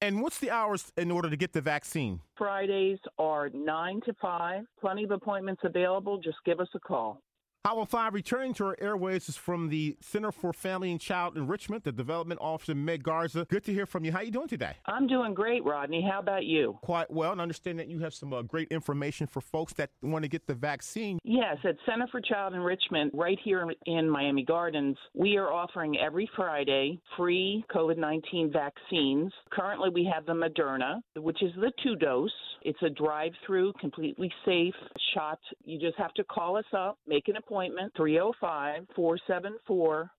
And what's the hours in order to get the vaccine? Fridays are 9 to 5. Plenty of appointments available. Just give us a call. Hour five, returning to our airways is from the Center for Family and Child Enrichment, the development officer, Meg Garza. Good to hear from you. How are you doing today? I'm doing great, Rodney. How about you? Quite well, and understand that you have some uh, great information for folks that want to get the vaccine. Yes, at Center for Child Enrichment, right here in Miami Gardens, we are offering every Friday free COVID 19 vaccines. Currently, we have the Moderna, which is the two dose. It's a drive through, completely safe shot. You just have to call us up, make an appointment appointment 305 474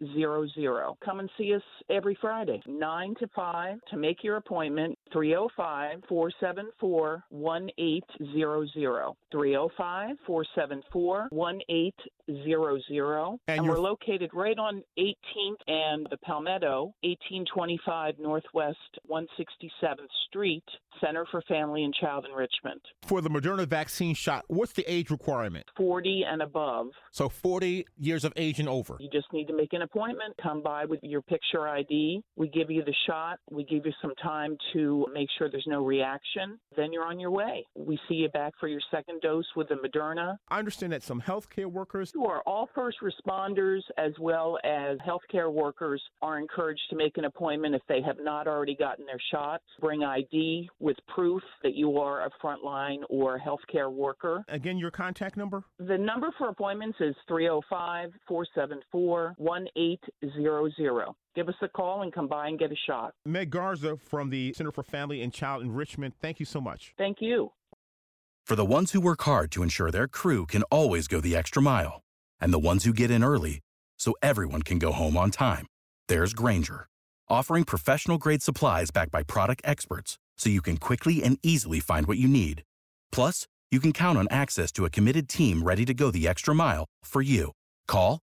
1800. Come and see us every Friday, 9 to 5 to make your appointment 305 474 1800. 305 474 1800. And we're located right on 18th and the Palmetto, 1825 Northwest 167th Street, Center for Family and Child Enrichment. For the Moderna vaccine shot, what's the age requirement? 40 and above. So 40 years of age and over. You just need to make an appointment, come by with your picture ID. We give you the shot. We give you some time to make sure there's no reaction. Then you're on your way. We see you back for your second dose with the Moderna. I understand that some healthcare workers who are all first responders as well as healthcare workers are encouraged to make an appointment if they have not already gotten their shots. Bring ID with proof that you are a frontline or healthcare worker. Again, your contact number? The number for appointments is 305 474 1800. Give us a call and come by and get a shot. Meg Garza from the Center for Family and Child Enrichment, thank you so much. Thank you. For the ones who work hard to ensure their crew can always go the extra mile, and the ones who get in early so everyone can go home on time, there's Grainger, offering professional grade supplies backed by product experts so you can quickly and easily find what you need. Plus, you can count on access to a committed team ready to go the extra mile for you. Call,